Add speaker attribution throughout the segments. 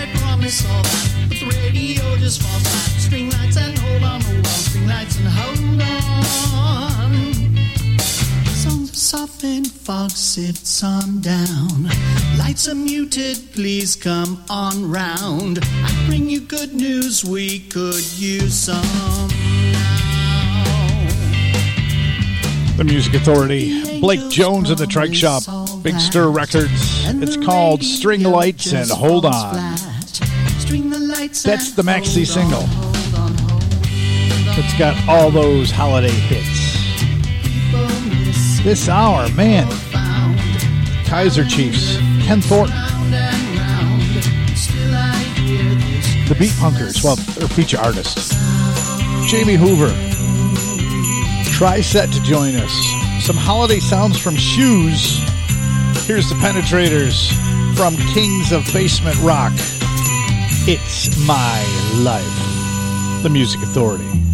Speaker 1: they promise all that. The radio just falls. String lights and hold on, hold on. String lights and hold on. Songs are soft and fog on down. Lights are muted, please come on round. I bring you good news, we could use some.
Speaker 2: The Music Authority, Blake Jones and the Trike Shop, Big Stir Records. It's called String Lights and Hold On. That's the maxi single. It's got all those holiday hits. This hour, man. Kaiser Chiefs, Ken Thornton. The Beat Punkers, well, their feature artists. Jamie Hoover. Try set to join us. Some holiday sounds from shoes. Here's the Penetrators from Kings of Basement Rock. It's My Life, The Music Authority.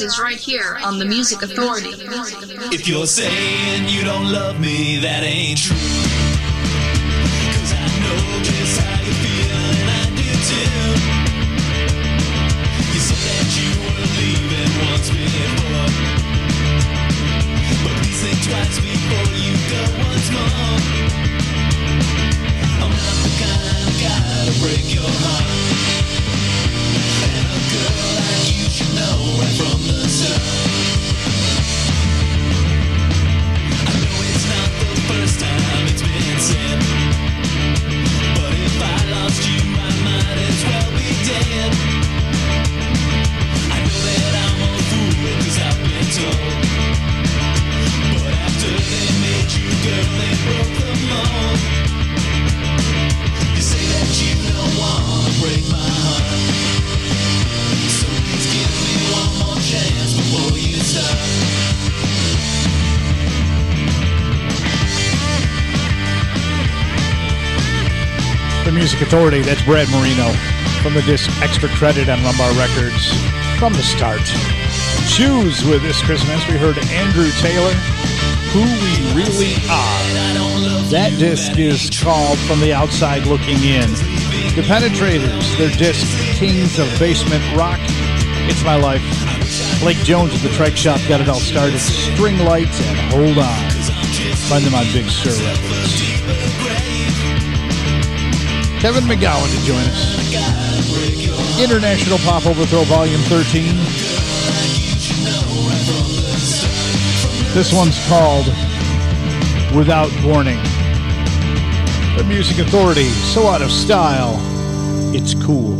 Speaker 3: Is
Speaker 4: right here on the Music Authority.
Speaker 5: If you're saying you don't love me, that ain't true.
Speaker 1: Authority, that's Brad Marino from the disc Extra Credit on Rum Bar Records from the start. Shoes with this Christmas, we heard Andrew Taylor, Who We Really Are. That disc is called From the Outside Looking In. The Penetrators, their disc Kings of Basement Rock. It's My Life. Blake Jones at the Trike Shop got it all started. String Lights and Hold On. Find them on Big Stir Records. Kevin McGowan to join us. International Pop Overthrow Volume 13. This one's called Without Warning. The Music Authority, so out of style, it's cool.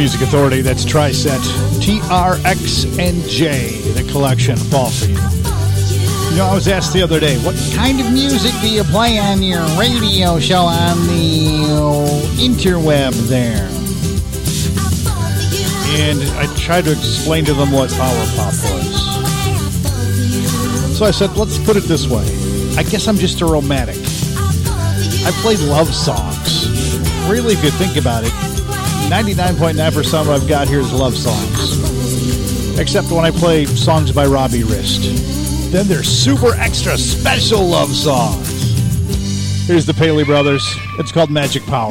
Speaker 6: Music Authority, that's Triset. TRX and J, the collection, Fall for You. You know, I was asked the other day, what kind of music do you play on your radio show on the interweb there? And I tried to explain to them what power pop was. So I said, let's put it this way. I guess I'm just a romantic. I play love songs. Really, if you think about it, 99.9% of what I've got here is love songs. Except when I play songs by Robbie Rist. Then there's super extra special love songs. Here's the Paley Brothers. It's called Magic Power.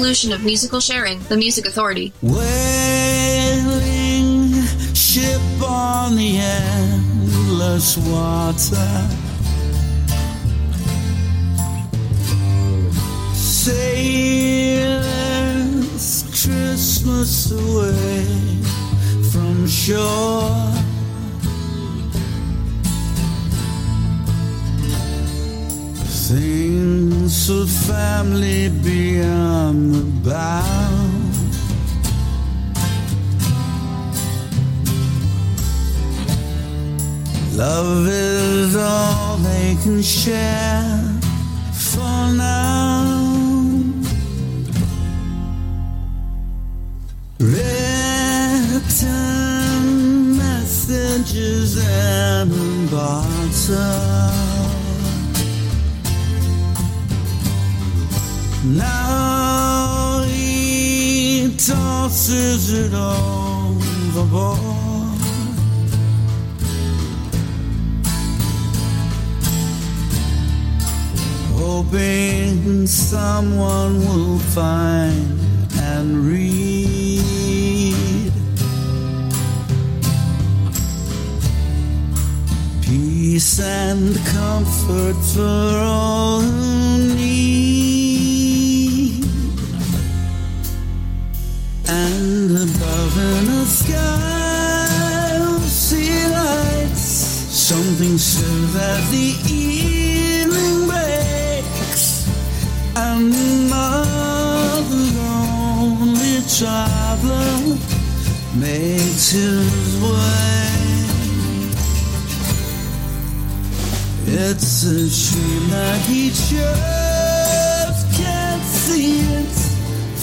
Speaker 4: Evolution of musical sharing, the Music Authority.
Speaker 7: Wailing ship on the endless water. Sailors Christmas away from shore. Of family beyond the bound. Love is all they can share for now. Written messages and barter. Tosses it overboard. Hoping someone will find and read peace and comfort for all Soon as the evening breaks, and another lonely traveler makes his way. It's a shame that he just can't see it,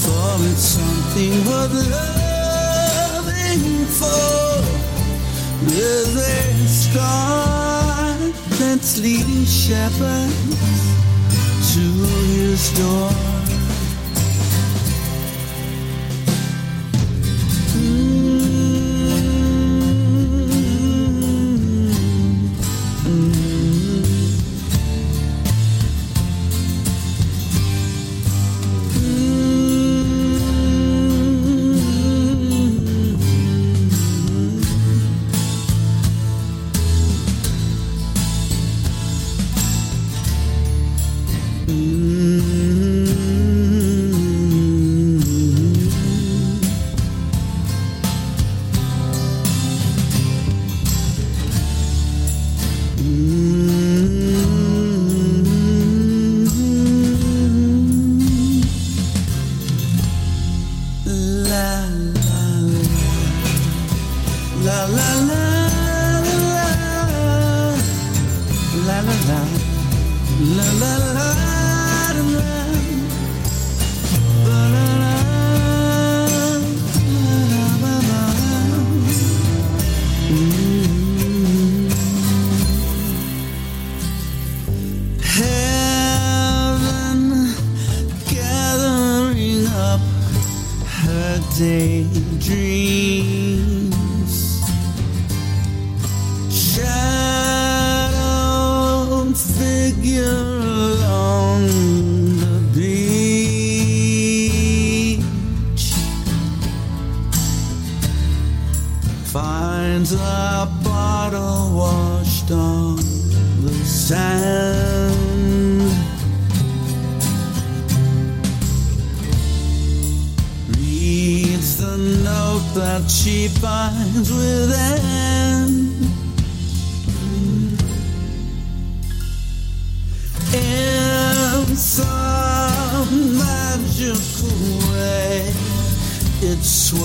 Speaker 7: for it's something worth loving for. There's a star that's leading shepherds to his door.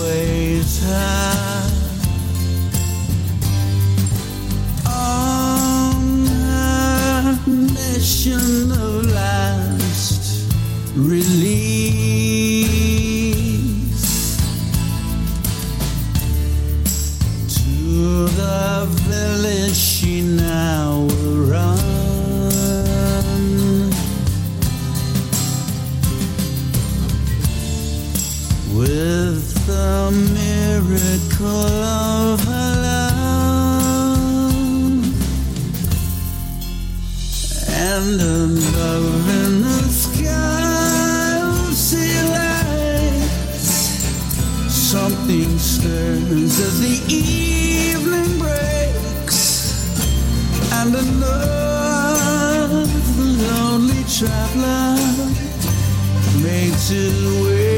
Speaker 7: Sways her. On her mission of last release miracle of her love and above in the sky we'll see lights. Something stirs as the evening breaks, and another lonely traveler makes his way.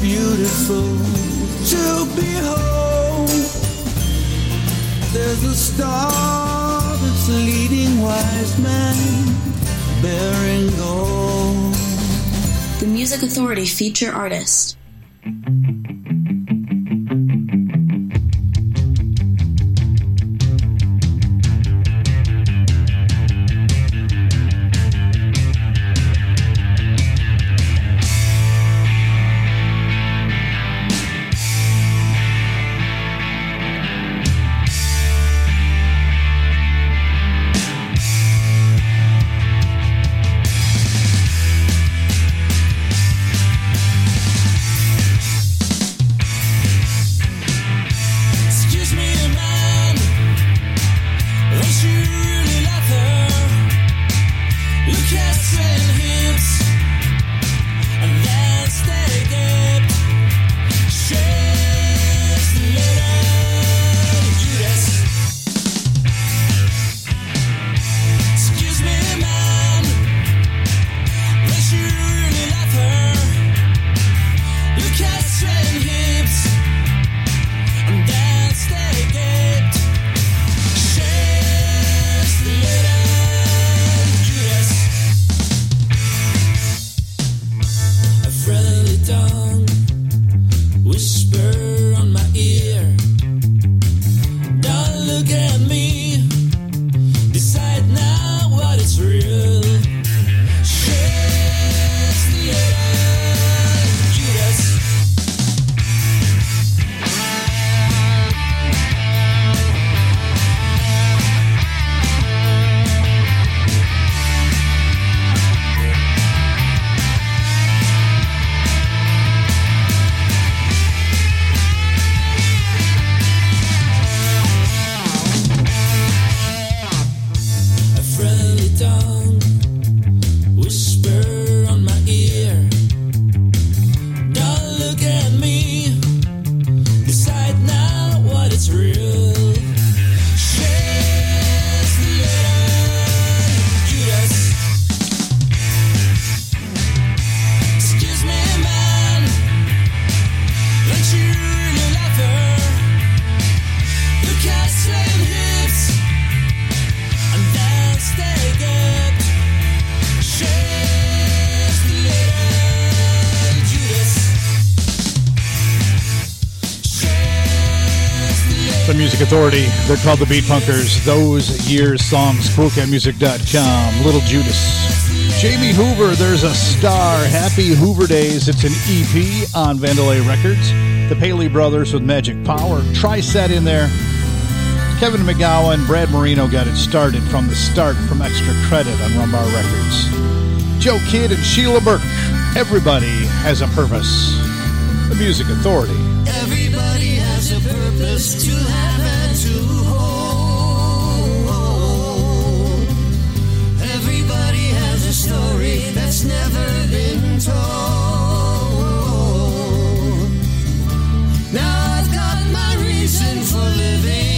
Speaker 7: Beautiful to behold. There's a star that's leading wise men bearing gold.
Speaker 5: The Music Authority feature artist.
Speaker 1: Music Authority. They're called the Beat Punkers. Those years songs. CoolCatMusic.com. Little Judas. Jamie Hoover. There's a star. Happy Hoover Days. It's an EP on Vandalay Records. The Paley Brothers with Magic Power. Triset in there. Kevin McGowan, Brad Marino got it started from the start from extra credit on Rum Bar Records. Joe Kidd and Sheila Burke. Everybody has a purpose. The Music Authority.
Speaker 7: Everybody has a purpose to have story that's never been told. Now I've got my reason for living,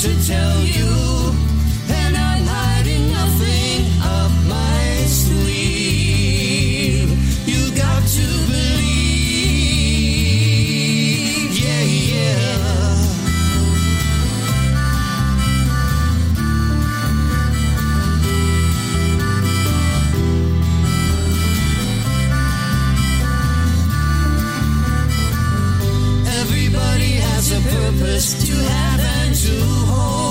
Speaker 7: to tell you, A purpose to have and to hold.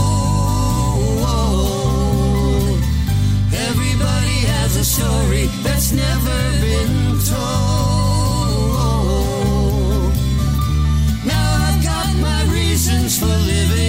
Speaker 7: Everybody has a story that's never been told. Now I've got my reasons for living,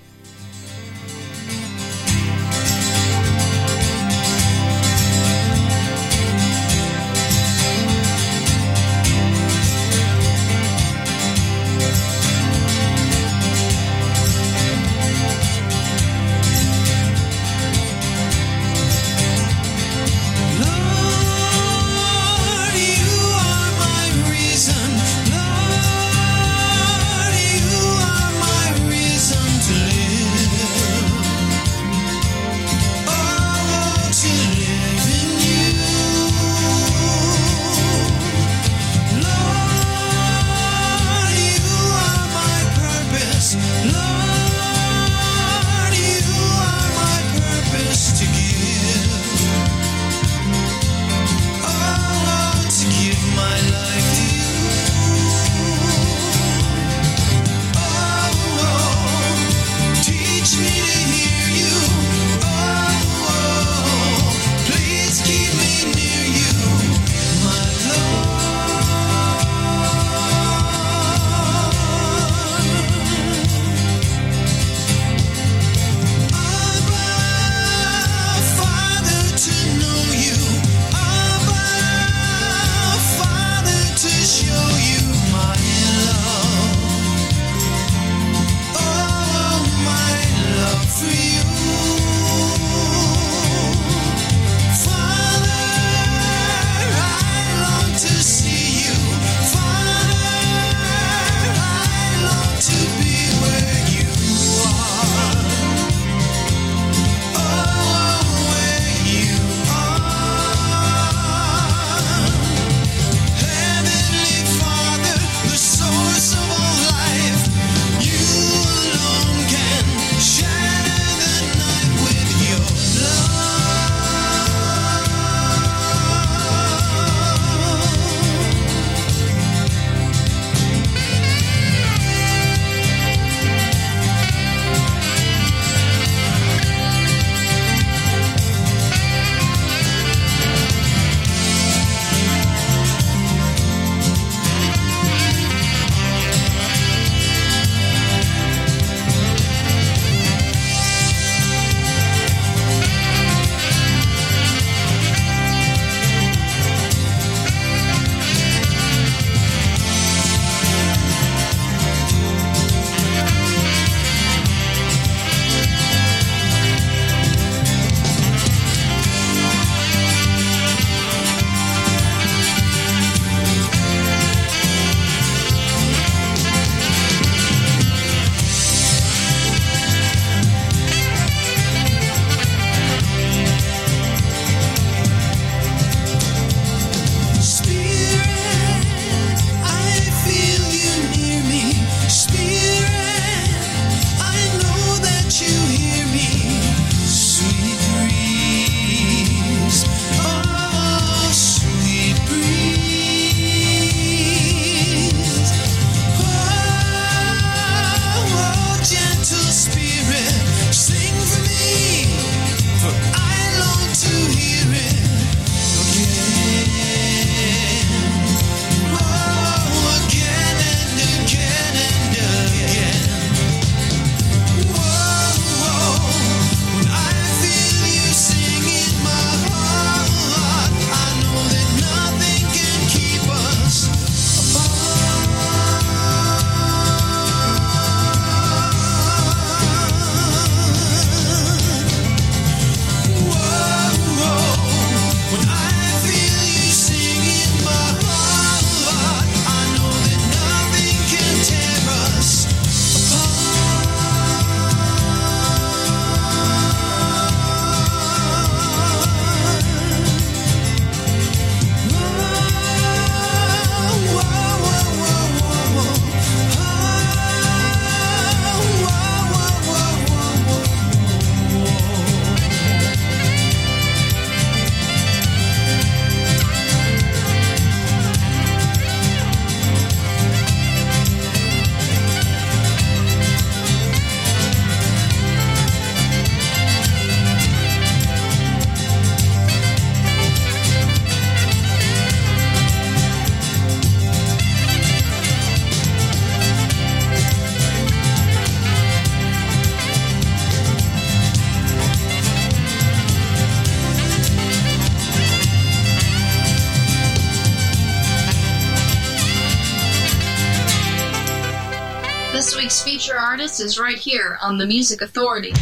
Speaker 8: Right here on the Music Authority.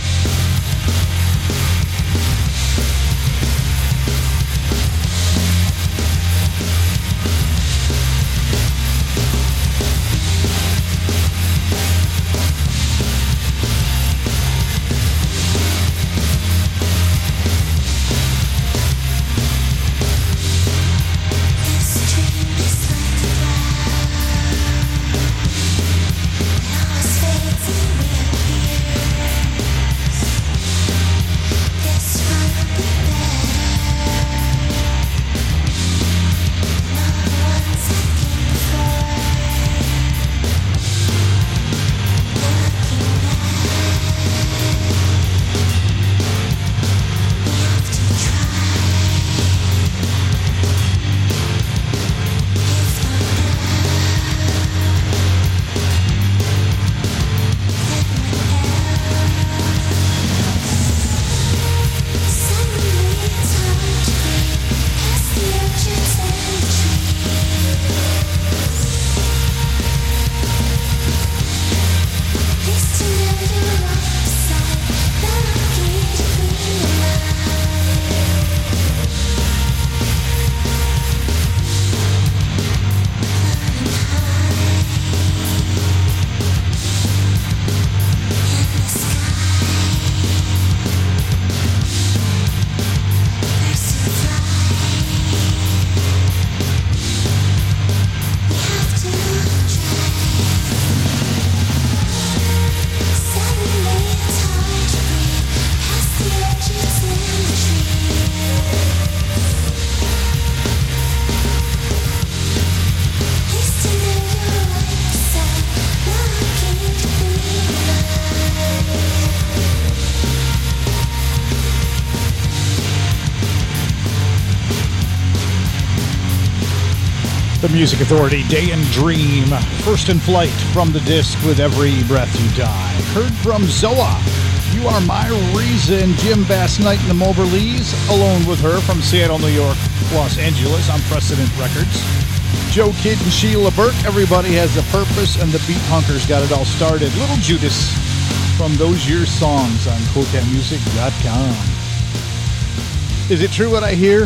Speaker 9: The
Speaker 1: Music Authority, Day and Dream, First in Flight from the disc with Every Breath You Die. Heard from Zoa, You Are My Reason, Jim Basnight and the Moberlys, alone with her from Seattle, New York, Los Angeles on Precedent Records. Joe Kidd and Sheila Burke, Everybody Has a Purpose, and the Beat Hunkers got it all started. Little Judas from those years' songs on CoolCatMusic.com. Is it true what I hear?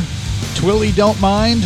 Speaker 1: Twilley don't mind?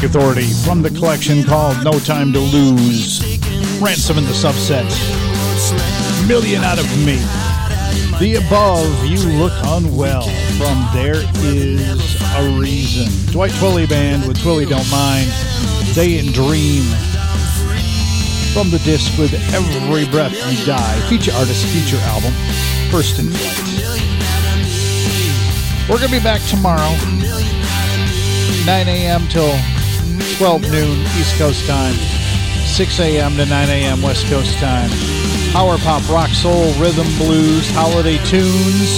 Speaker 1: Music Authority from the collection called No Time to Lose. Ransom in the subset. Million out of me. The above, you look unwell. From There Is a Reason. Dwight Twilley Band with Twilley Don't Mind. Day and Dream. From the disc with Every Breath You Die. Feature artist, feature album. First in flight. We're going to be back tomorrow. 9 a.m. till 12 noon East Coast time, 6 a.m. to 9 a.m. West Coast time. Power pop, rock, soul, rhythm, blues, holiday tunes.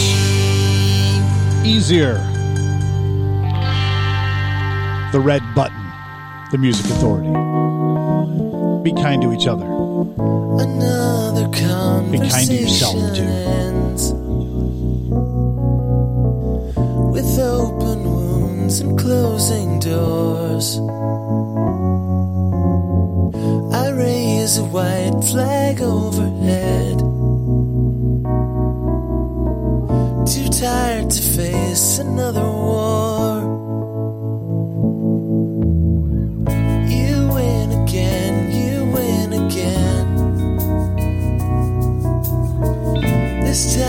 Speaker 1: Easier. The Red Button, the Music Authority. Be kind to each other. Be kind to yourself, too.
Speaker 6: With open and closing doors. I raise a white flag overhead. Too tired to face another war.
Speaker 7: You
Speaker 3: win again, you
Speaker 6: win again. This time